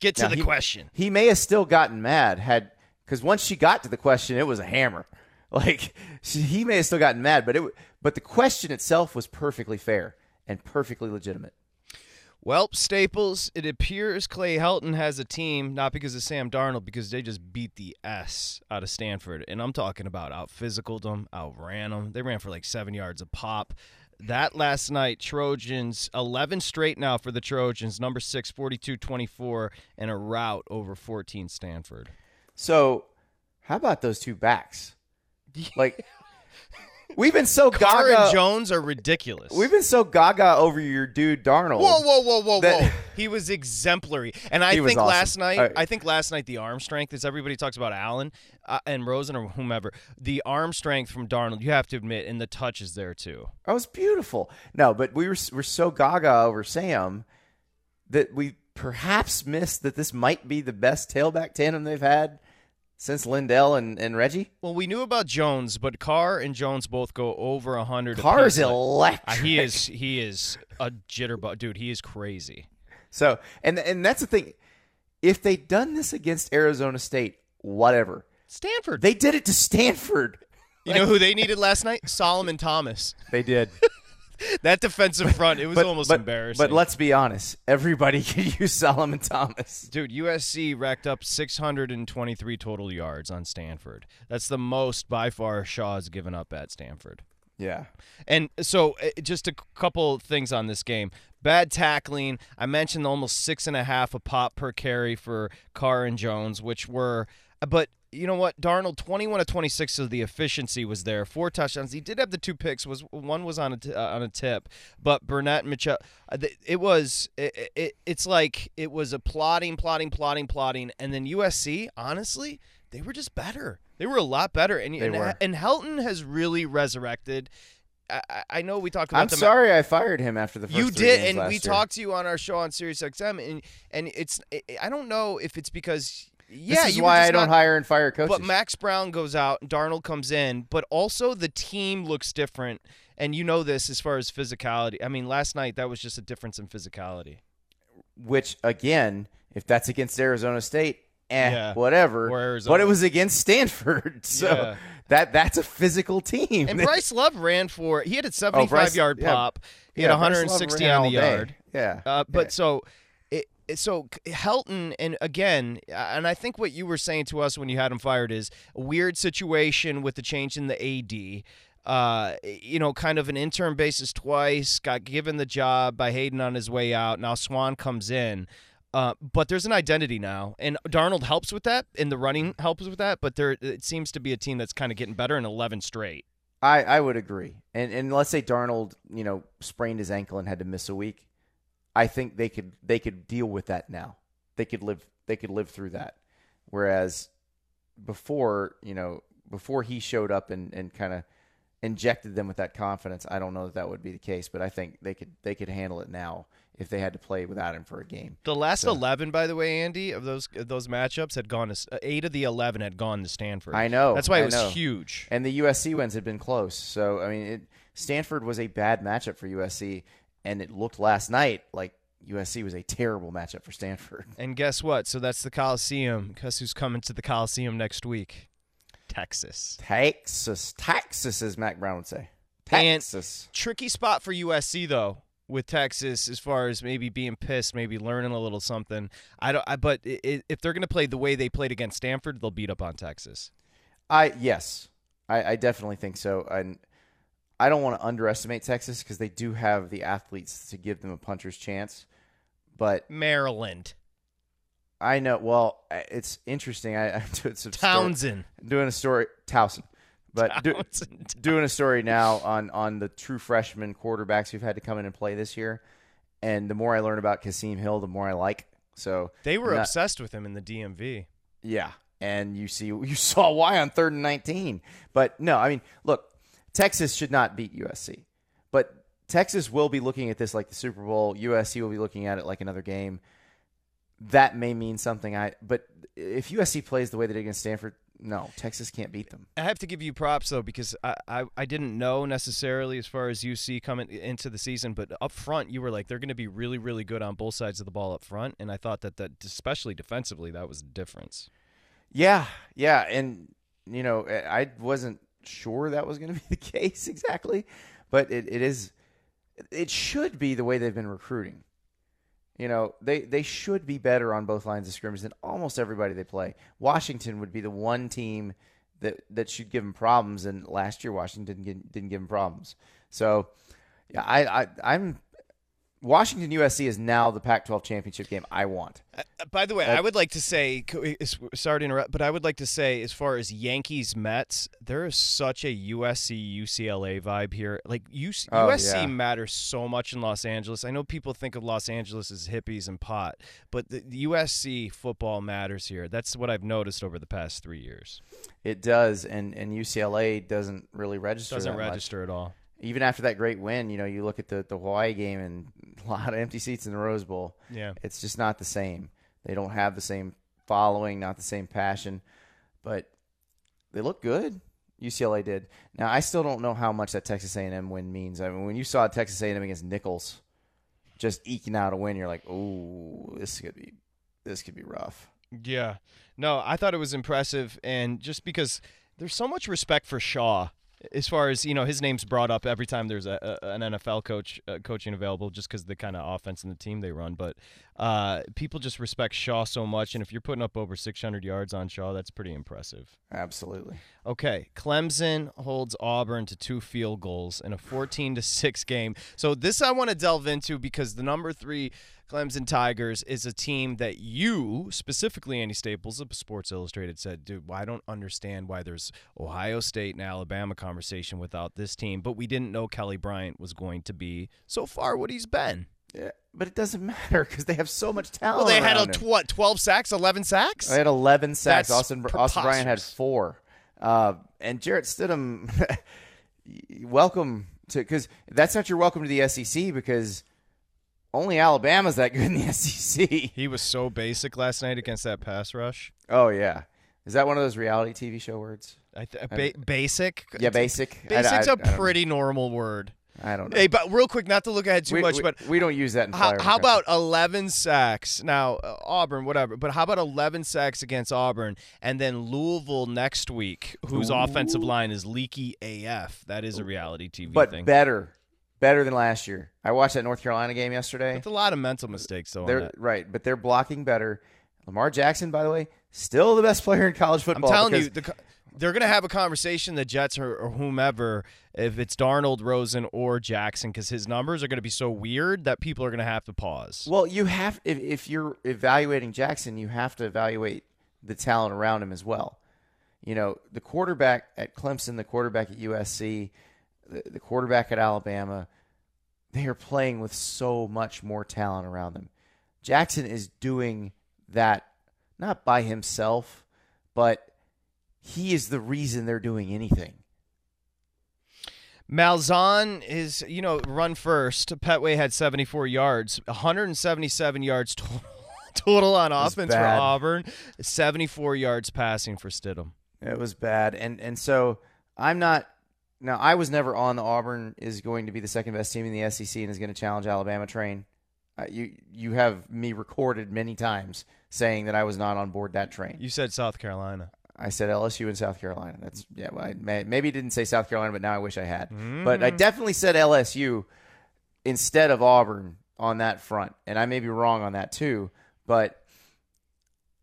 Get to Now, the he- question. He may have still gotten mad had because once she got to the question, it was a hammer. *laughs* Like she, he may have still gotten mad, but it but the question itself was perfectly fair and perfectly legitimate. Well, Staples, it appears Clay Helton has a team, not because of Sam Darnold, because they just beat the S out of Stanford. And I'm talking about out physicaled them, outran them. They ran for like seven yards a pop. That last night, Trojans, 11 straight now for the Trojans, number six, 42 24, and a rout over 14 Stanford. So, how about those two backs? *laughs* Like, we've been so Carr gaga. and Jones are ridiculous. We've been so gaga over your dude Darnold. Whoa, whoa, whoa, whoa, That- whoa! He was exemplary, and I He was think awesome. last night, I think last night the arm strength, is everybody talks about Allen uh, and Rosen or whomever, the arm strength from Darnold, you have to admit, and the touch is there too. That was beautiful. No, but we were we're so gaga over Sam that we perhaps missed that this might be the best tailback tandem they've had since LenDale and, and Reggie. Well, we knew about Jones, but Carr and Jones both go over a hundred. Carr's Uh, electric. he is he is a jitterbug, dude. He is crazy. So, and and that's the thing. If they'd done this against Arizona State, whatever. Stanford. They did it to Stanford. you know who they needed last night? Solomon Thomas. They did. *laughs* *laughs* That defensive front, it was almost embarrassing. But let's be honest. Everybody *laughs* could use Solomon Thomas. Dude, USC racked up 623 total yards on Stanford. That's the most by far Shaw's given up at Stanford. Yeah. And so, uh, just a couple things on this game. Bad tackling. I mentioned almost six and a half a pop per carry for Carr and Jones, which were, but you know what? Darnold, 21 of 26, so the efficiency was there. Four touchdowns. He did have the two picks. Was one was on a t- uh, on a tip, but Burnett and Mitchell. uh, It was it, it, It's like it was a plotting, plotting, plotting, plotting, and then USC. Honestly, they were just better. They were a lot better, and They and, were. and Helton has really resurrected. I, I- know we talked about I'm them- sorry I fired him after the first you did, and we year. talked to you on our show on Sirius XM, and and it's I don't know if it's because yeah, this is you why I don't not- hire and fire coaches. But Max Browne goes out, and Darnold comes in, but also the team looks different, and you know this as far as physicality. I mean, last night that was just a difference in physicality. which again, if that's against Arizona State, eh, Yeah. whatever. But it was against Stanford, *laughs* so Yeah. that that's a physical team. And Bryce Love ran for he had a Oh, 75 Bryce- yard yeah. pop, he Yeah, had 160 ran on all the day. yard. Yeah, Uh, but Yeah. so it, it- so Helton and again, and I think what you were saying to us when you had him fired is a weird situation with the change in the AD. Uh, you know, kind of an interim basis twice. Got given the job by Haden on his way out. Now Swann comes in. Uh, but there's an identity now, and Darnold helps with that, and the running helps with that. But there, it seems to be a team that's kind of getting better in 11 straight. I, I would agree. And and let's say Darnold, you know, sprained his ankle and had to miss a week. I think they could they could deal with that now. They could live they could live through that. Whereas before, you know, before he showed up and, and kind of injected them with that confidence, I don't know that that would be the case. But I think they could they could handle it now if they had to play without him for a game. The last So- eleven, by the way, Andy, of those of those matchups had gone to uh, eight of the eleven had gone to Stanford. I know, That's why it I was know. huge. And the USC wins had been close. So I mean, it, Stanford was a bad matchup for USC, and it looked last night like USC was a terrible matchup for Stanford. *laughs* And guess what? So that's the Coliseum. Guess who's coming to the Coliseum next week? Texas. Texas, Texas, as Mack Brown would say. And- Texas. Tricky spot for USC though. With Texas, as far as maybe being pissed, maybe learning a little something. I don't. I, but i i if they're going to play the way they played against Stanford, they'll beat up on Texas. I yes, I, I definitely think so. And I don't want to underestimate Texas because they do have the athletes to give them a puncher's chance. But Maryland, I know. Well, uh, it's interesting. I, *laughs* I'm doing some story- Townsend, doing a story Towson, but do, Townsend. *laughs* doing a story now on on the true freshman quarterbacks who've had to come in and play this year. And the more I learn about Kasim Hill, the more I like. So They were not- obsessed with him in the DMV. Yeah, and you see, *laughs* you saw why on third and nineteen. But no, I mean, look, Texas should not beat USC, but Texas will be looking at this like the Super Bowl. USC will be looking at it like another game. That may mean something. I but if USC plays the way they did against Stanford, no, Texas can't beat them. I have to give you props though because I, I, I didn't know necessarily as far as UC coming into the season, but up front you were like they're going to be really really good on both sides of the ball up front, and I thought that that especially defensively that was the difference. Yeah, yeah, and you know, I I wasn't sure that was going *laughs* to be the case exactly, but it, it is. It should be the way they've been recruiting. You know, they they should be better on both lines of scrimmage than almost everybody they play. Washington would be the one team that that should give them problems, and last year Washington didn't get, didn't give them problems. So, yeah, I, I I'm Washington USC is now the Pac-12 championship game I want. Uh, by the way, I would like to say, sorry to interrupt, but I would like to say, as far as Yankees Mets, there is such a USC UCLA vibe here. Like UC, Oh, USC yeah. matters so much in Los Angeles. I know people think of Los Angeles as hippies and pot, but the, the USC football matters here. That's what I've noticed over the past three years. It does, and and UCLA doesn't really register. Doesn't that much. register at all. Even after that great win, you know, you look at the, the Hawaii game and *laughs* a lot of empty seats in the Rose Bowl. Yeah. It's just not the same. They don't have the same following, not the same passion, but they look good. UCLA did. Now I still don't know how much that Texas A&M win means. I mean, when you saw Texas A&M against Nicholls, just eking out a win, you're like, oh, this could be, this could be rough. Yeah. No, I thought it was impressive and just because there's so much respect for Shaw as far as, you know, his name's brought up every time there's a, a an NFL coach uh, coaching available just cuz the kind of offense and the team they run, but uh, people just respect Shaw so much and if you're putting up over 600 yards on Shaw, that's pretty impressive. Absolutely. Okay, Clemson holds Auburn to two field goals in a 14 to 6 game. So this I want to delve into because the number 3 Clemson Tigers is a team that you, specifically Andy Staples of Sports Illustrated said, "Dude, well, I don't understand why there's Ohio State and Alabama conversation without this team, but we didn't know Kelly Bryant was going to be so far what he's been." Yeah, but it doesn't *laughs* matter because they have so much talent. Well, they had a tw- what, 12 sacks, 11 sacks? I had 11 sacks. That's Austin, Austin Bryant had four. Uh, and Jarrett Stidham, *laughs* welcome to because that's not your welcome to the SEC because only Alabama's that good in the *laughs* SEC. He was so basic last night against that pass rush. Oh yeah, is that one of those reality TV show words? I th- ba- basic. Yeah, basic. Basic's I- a I don't know. pretty normal word. I don't know. Hey, but real quick, not to look ahead too we, much, we- but we don't use that in how, how about 11 sacks? Now, uh, Auburn, whatever, but how about 11 sacks against Auburn and then Louisville next week, whose offensive line is leaky AF? That is a reality TV but thing. better, better than last year. I watched that North Carolina game yesterday. It's a lot of mental mistakes, though. They're right, but they're blocking better. Lamar Jackson, by the way, still the best player in college football. I'm telling you, the, they're going to have a conversation, the Jets or, or whomever, if it's Darnold, Rosen, or Jackson, because his numbers are going to be so weird that people are going to have to pause. Well, you have if if you're evaluating Jackson, you have to evaluate the talent around him as well. You know, the quarterback at Clemson, the quarterback at USC, the, the quarterback at Alabama, they are playing with so much more talent around them. Jackson is doing that not by himself, but he is the reason they're doing anything. Malzahn is, you know, run first. Pettway had 74 yards, 177 yards total, *laughs* total on offense for. Auburn, 74 yards passing for Stidham. It was bad, and and so I'm not. Now I was never on the Auburn is going to be the second best team in the SEC and is going to challenge Alabama train. Uh, you you have me recorded many times saying that I was not on board that train. You said South Carolina. I said LSU and South Carolina. That's yeah. Well, I may, maybe didn't say South Carolina, but now I wish I had. But I definitely said LSU instead of Auburn on that front, and I may be wrong on that too. But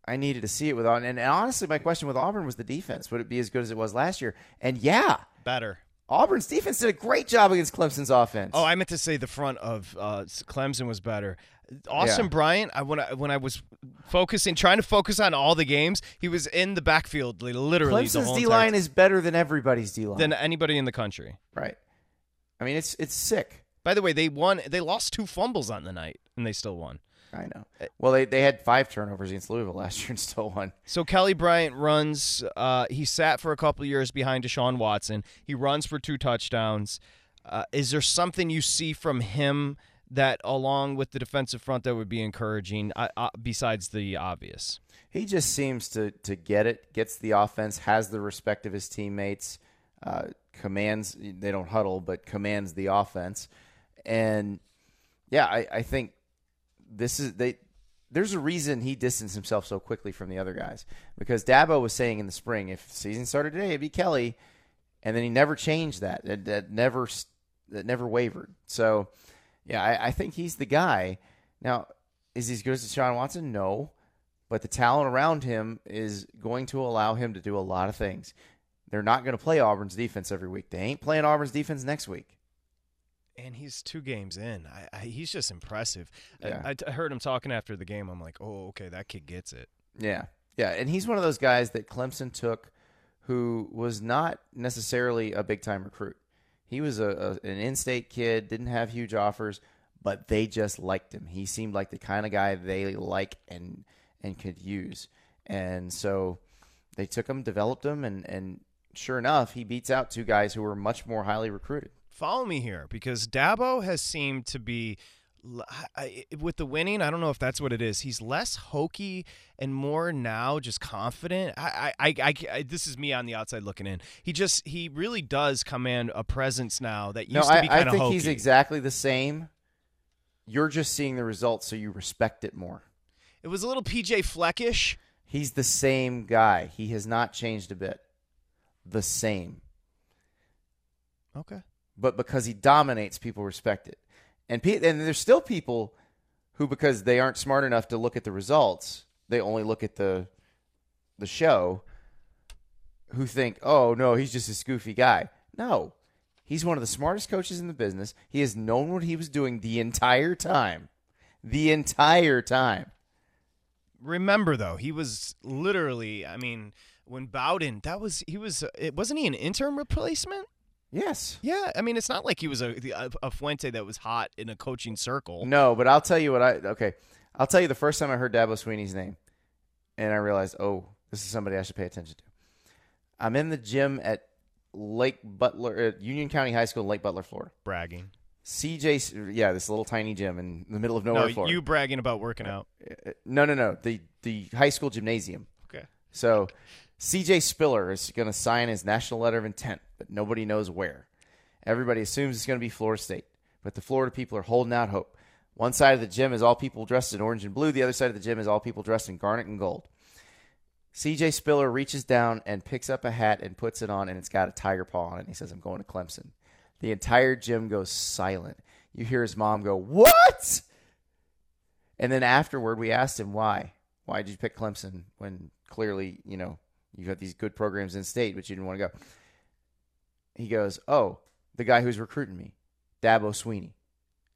I needed to see it with Auburn. And honestly, my question with Auburn was the defense. Would it be as good as it was last year? And yeah, Better. Auburn's defense did a great job against Clemson's offense. Oh, I meant to say the front of uh, Clemson was better. Austin Yeah. Bryant, I when I when I was focusing, trying to focus on all the games, he was in the backfield li- literally the Clemson's D line is better than everybody's D line. than anybody in the country. right. I mean, it's it's sick. By the way, they won. They lost two fumbles on the night, and they still won. I know. Well, they, they had five turnovers against Louisville *laughs* last year and still won. So Kelly Bryant runs. Uh, he sat for a couple years behind Deshaun Watson. He runs for two touchdowns. Uh, is there something you see from him that, along with the defensive front, that would be encouraging uh, uh, besides the obvious? He just seems to to get it, gets the offense, has the respect of his teammates, uh, commands. They don't huddle, but commands the offense, and yeah, I, I think this is they. There's a reason he distanced himself so quickly from the other guys because Dabo was saying in the spring, if the season started today, it'd be Kelly, and then he never changed that. That, that never that never wavered. So, yeah, I, I think he's the guy. Now, is he as good as Deshaun Watson? No, but the talent around him is going to allow him to do a lot of things. They're not going to play Auburn's defense every week. They ain't playing Auburn's defense next week. And he's two games in. I, I, he's just impressive. I- Yeah. I, I heard him talking after the game. I'm like, oh, okay, that kid gets it. Yeah. Yeah. And he's one of those guys that Clemson took who was not necessarily a big time recruit. He was a, a an in state kid, didn't have huge offers, but they just liked him. He seemed like the kind of guy they like and and could use. And so they took him, developed him, and, and sure enough, he beats out two guys who were much more highly recruited. follow me here because Dabo has seemed to be I, with the winning. I don't know if that's what it is. He's less hokey and more now just confident. I, I, I, I- this is me on the outside looking in. He just he really does command a presence now that No, used to I, be kind of I think hokey. he's exactly the same. You're just seeing the results, so you respect it more. it was a little PJ Fleckish. He's the same guy. He has not changed a bit. The same. Okay. But because he dominates, people respect it. And pe- and there's still people who because they aren't smart enough to look at the results, they only look at the the show who think, "Oh, no, he's just a goofy guy." No. He's one of the smartest coaches in the business. He has known what he was doing the entire time. The entire time. Remember though, he was literally. I mean, when Bowden, that was he was. Uh, it wasn't he an interim replacement? Yes. Yeah, I mean, it's not like he was a a, Fuente that was hot in a coaching circle. No, but I'll tell you what I okay. I'll tell you the first time I heard Dabo Swinney's name, and I realized, oh, this is somebody I should pay attention to. I'm in the gym at Lake Butler, at Union County High School, in Lake Butler, Florida. bragging. CJ, yeah, this little tiny gym in the middle of nowhere, no, Florida. you bragging about working out. Uh, no, no, no, the the high school gymnasium. Okay. So, CJ Spiller is going to sign his national letter of intent, but nobody knows where. Everybody assumes it's going to be Florida State, but the Florida people are holding out hope. One side of the gym is all people dressed in orange and blue. The other side of the gym is all people dressed in garnet and gold. CJ Spiller reaches down and picks up a hat and puts it on, and it's got a tiger paw on it. And he says, I'm going to Clemson. The entire gym goes silent. You hear his mom go, What? And then afterward, we asked him why. Why did you pick Clemson when clearly, you know, you've got these good programs in state, but you didn't want to go? He goes, Oh, the guy who's recruiting me, Dabo Swinney.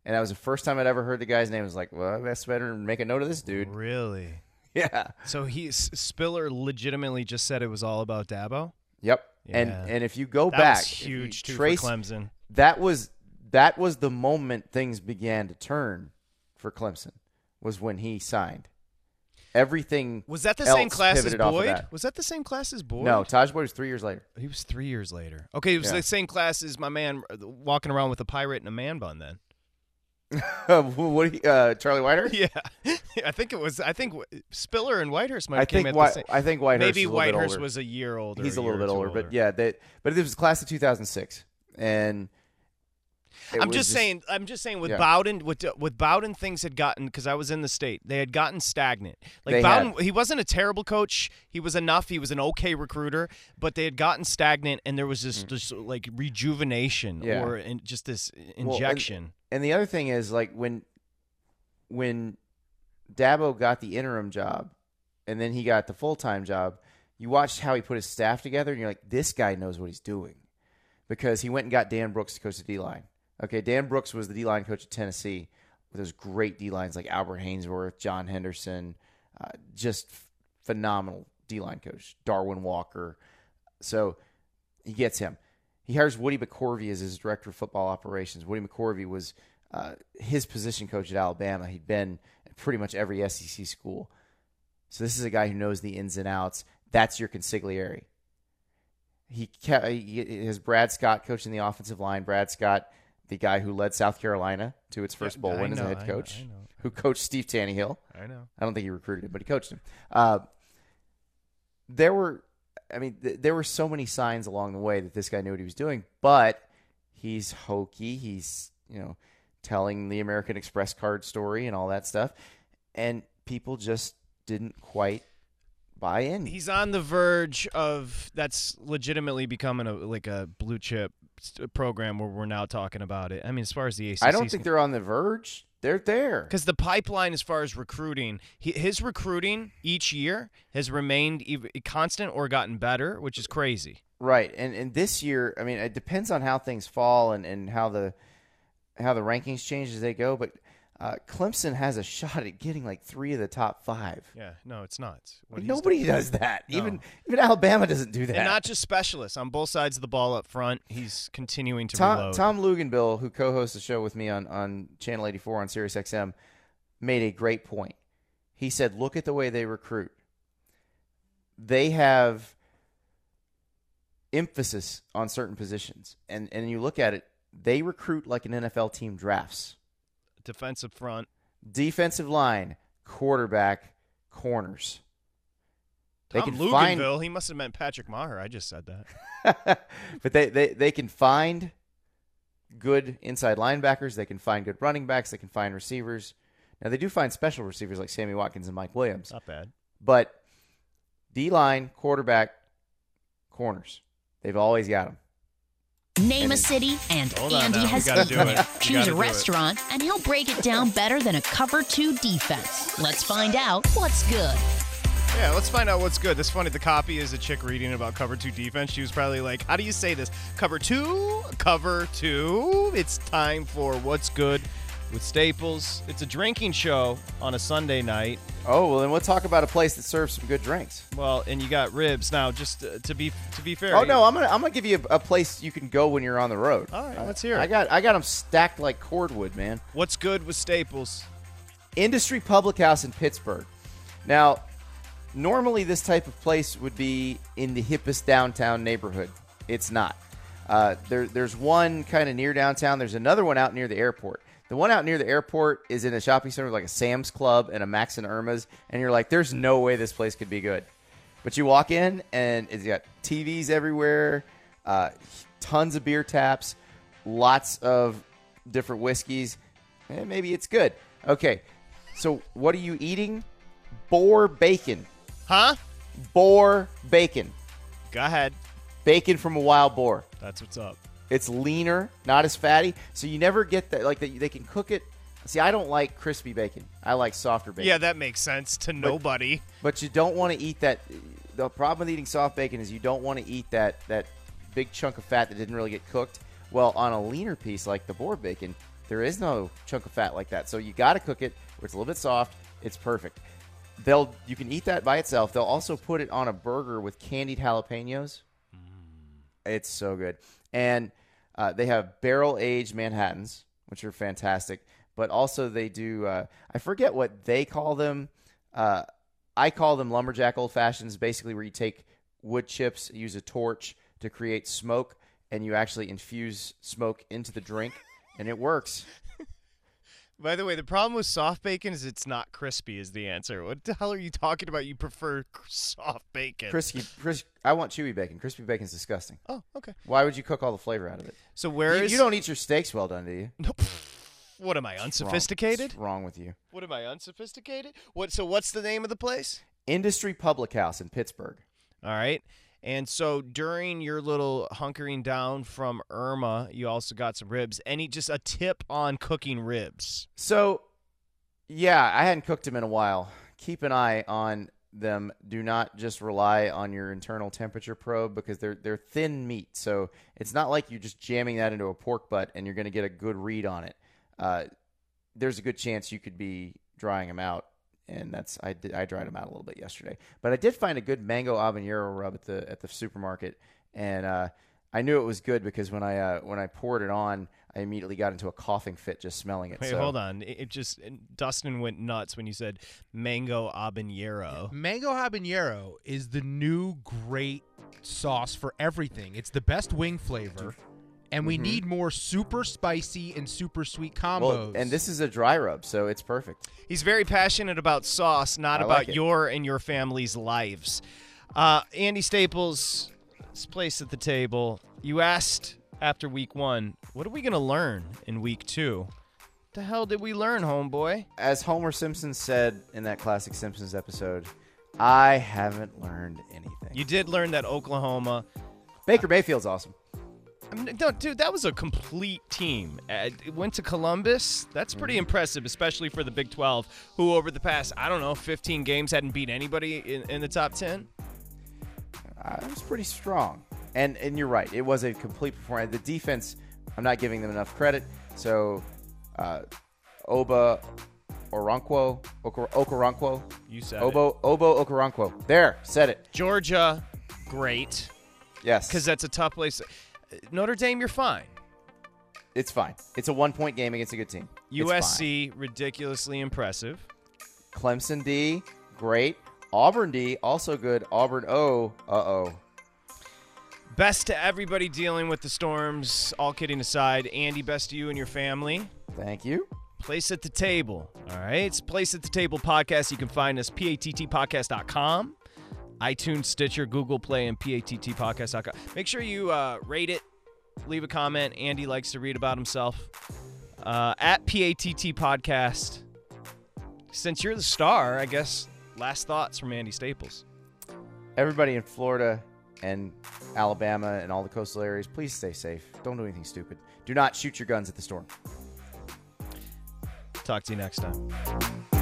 And that was the first time I'd ever heard the guy's name. I was like, Well, I better make a note of this dude. Really? *laughs* Yeah. So he Spiller legitimately just said it was all about Dabo. Yep. And Yeah. and if you go That back, you huge trace, Clemson. that was that was the moment things began to turn for Clemson. Was when he signed. Everything Was that the same class as off of Boyd? Was that the same class as Boyd? No, Tajh Boyd was three years later. he was three years later. Okay, it was Yeah. the same class as my man uh, walking around with a pirate and a man bun. Then. *laughs* what? you- Uh, Charlie Whiter? *laughs* Yeah, *laughs* I think it was. I think Spiller and Whitehurst might I have came think the same. I think Whitehurst. Maybe is a little bit Whitehurst was a year older. He's a year little bit two older, but yeah, that. But it was class of 2006, and it I'm just saying. I'm just saying. With Yeah. Bowden, with with Bowden, things had gotten because I was in the state. They had gotten stagnant. Like They Bowden, had. he wasn't a terrible coach. He was enough. He was an okay recruiter, but they had gotten stagnant, and there was this, this like rejuvenation Mm. Yeah. or in, just this Well, and- injection. And the other thing is like when when Dabo got the interim job and then he got the full time job, you watched how he put his staff together and you're like, this guy knows what he's doing. Because he went and got Dan Brooks to coach the D line. Okay, Dan Brooks was the D line coach at Tennessee with those great D lines like Albert Haynesworth, John Henderson, uh, just phenomenal D line coach, Darwin Walker. So he gets him. He hires Woody McCorvey as his director of football operations. Woody McCorvey was uh, his position coach at Alabama. He'd been at pretty much every SEC school. So this is a guy who knows the ins and outs. That's your consigliere. He, ca- he has Brad Scott coaching the offensive line. Brad Scott, the guy who led South Carolina to its first bowl I win as a know, head I know, coach, I know. who coached Steve Taneyhill. I know. I don't think he recruited him, but he coached him. Uh, there were, I mean, th- there were so many signs along the way that this guy knew what he was doing, but he's hokey. He's, you know, telling the American Express card story and all that stuff. And people just didn't quite buy in. He's on the verge of that's legitimately becoming a like a blue chip program where we're now talking about it. I mean, as far as the ACC, I don't think they're on the verge. They're there. because the pipeline, as far as recruiting, he, his recruiting each year has remained constant or gotten better, which is crazy. Right, and and this year, I mean, it depends on how things fall and, and how the how the rankings change as they go. But uh, Clemson has a *laughs* shot at getting like three of the top five. Yeah, no, it's not. Nobody done. does that. No. Even even Alabama doesn't do that. and not just specialists on both sides of the ball up front. He's continuing to Tom, reload. Tom Luginbill, who co-hosts the show with me on on Channel 84 on Sirius XM, made a great point. He said, "Look at the way they recruit. They have emphasis on certain positions, and and you look at it, they recruit like an NFL team drafts. Defensive front. Defensive line, quarterback, corners. They Tom can find He must have meant Patrick Maher. I just said that. *laughs* but they, they, they can find good inside linebackers. They can find good running backs. They can find receivers. Now, they do find special receivers like Sammy Watkins and Mike Williams. Not bad. But D line, quarterback, corners, they've always got them. Name a city, and Hold on Andy. We has gotta eaten do it. it. We Choose gotta a do it. restaurant, and he'll break it down better than a cover two defense. Let's find out what's good. Yeah, let's find out what's good. This funny. The copy is a chick reading about cover two defense. She was probably like, "How do you say this? Cover two, cover two. It's time for what's good with Staples. It's a drinking show on a Sunday night. Oh, well, then we'll talk about a place that serves some good drinks. Well, and you got ribs now. Just uh, to be to be fair. Oh, no, I'm going to I'm gonna give you a, a place you can go when you're on the road. All right, let's hear it. I got, I got them stacked like cordwood, man. What's good with Staples? Industry Public House in Pittsburgh. Now, normally this type of place would be in the hippest downtown neighborhood. It's not. Uh, there, there's one kind of near downtown. There's another one out near the airport. The one out near the airport is in a shopping center like a Sam's Club and a Max and Erma's, and you're like, there's no way this place could be good. But you walk in and it's got TVs everywhere, uh, tons of beer taps, lots of different whiskeys, and maybe it's good. Okay, so what are you eating? Boar bacon. Huh? Boar bacon. Go ahead. Bacon from a wild boar. That's what's up. It's leaner, not as fatty, so you never get that. Like they, they can cook it. See, I don't like crispy bacon. I like softer bacon. Yeah, that makes sense to nobody. But you don't want to eat that. The problem with eating soft bacon is you don't want to eat that that big chunk of fat that didn't really get cooked. Well, on a leaner piece like the boar bacon, there is no chunk of fat like that. So you got to cook it where it's a little bit soft. It's perfect. They'll you can eat that by itself. They'll also put it on a burger with candied jalapenos. Mm. It's so good. And uh, they have barrel aged Manhattans, which are fantastic. But also they do. Uh, I forget what they call them. Uh, I call them lumberjack old fashions, basically where you take wood chips, use a torch to create smoke, and you actually infuse smoke into the drink, and it works. By the way, the problem with soft bacon is it's not crispy. Is the answer? What the hell are you talking about? You prefer soft bacon? Crispy, cris- I want chewy bacon. Crispy bacon's disgusting. oh, okay. Why would you cook all the flavor out of it? So where You, is you don't eat your steaks well done, do you? No, what am I unsophisticated? What's wrong with you? What am I unsophisticated? What? So what's the name of the place? Industry Public House in Pittsburgh. All right. And so during your little hunkering down from Irma, you also got some ribs. Any just a tip on cooking ribs? So, yeah, I hadn't cooked them in a while. Keep an eye on them. Do not just rely on your internal temperature probe because they're they're thin meat. So it's not like you're just jamming that into a pork butt and you're going to get a good read on it. Uh, there's a good chance you could be drying them out, and that's I did I dried them out a little bit yesterday. But I did find a good mango habanero rub at the at the supermarket, and uh, I knew it was good because when I uh, when I poured it on, I immediately got into a coughing fit just smelling it. Wait, so. hold on. It, it just Dustin went nuts when you said mango habanero. Mango habanero is the new great sauce for everything. It's the best wing flavor, and we need more super spicy and super sweet combos. Well, and this is a dry rub, so it's perfect. He's very passionate about sauce, not I about like your and your family's lives. Uh, Andy Staples, his place at the table. You asked after week one, what are we going to learn in week two? The hell did we learn, homeboy? As Homer Simpson said in that classic Simpsons episode, I haven't learned anything. You did learn that Oklahoma. Baker Mayfield's awesome. I mean, no, dude, that was a complete team. Uh, it went to Columbus. That's pretty impressive, especially for the Big 12, who over the past, I don't know, 15 games hadn't beat anybody in, in the top 10. Uh, it was pretty strong. And and you're right, it was a complete performance. The defense, I'm not giving them enough credit. So, uh, Oba Oronquo, Okor- Okoronkwo, You said it. Obo Obo Okoronkwo. There, said it. Georgia, great. Yes, because that's a tough place. Notre Dame, you're fine. it's fine. It's a one point game against a good team. USC, ridiculously impressive. Clemson D, great. Auburn D, also good. Auburn O, uh oh. Best to everybody dealing with the storms. All kidding aside, Andy, best to you and your family. Thank you. Place at the table. All right. It's Place at the Table podcast. You can find us pattpodcast.com, iTunes, Stitcher, Google Play, and pattpodcast.com. Make sure you uh, rate it, leave a comment. Andy likes to read about himself. Uh, at PATT Podcast. Since you're the star, I guess last thoughts from Andy Staples. Everybody in Florida and Alabama and all the coastal areas, please stay safe. Don't do anything stupid. Do not shoot your guns at the storm. Talk to you next time.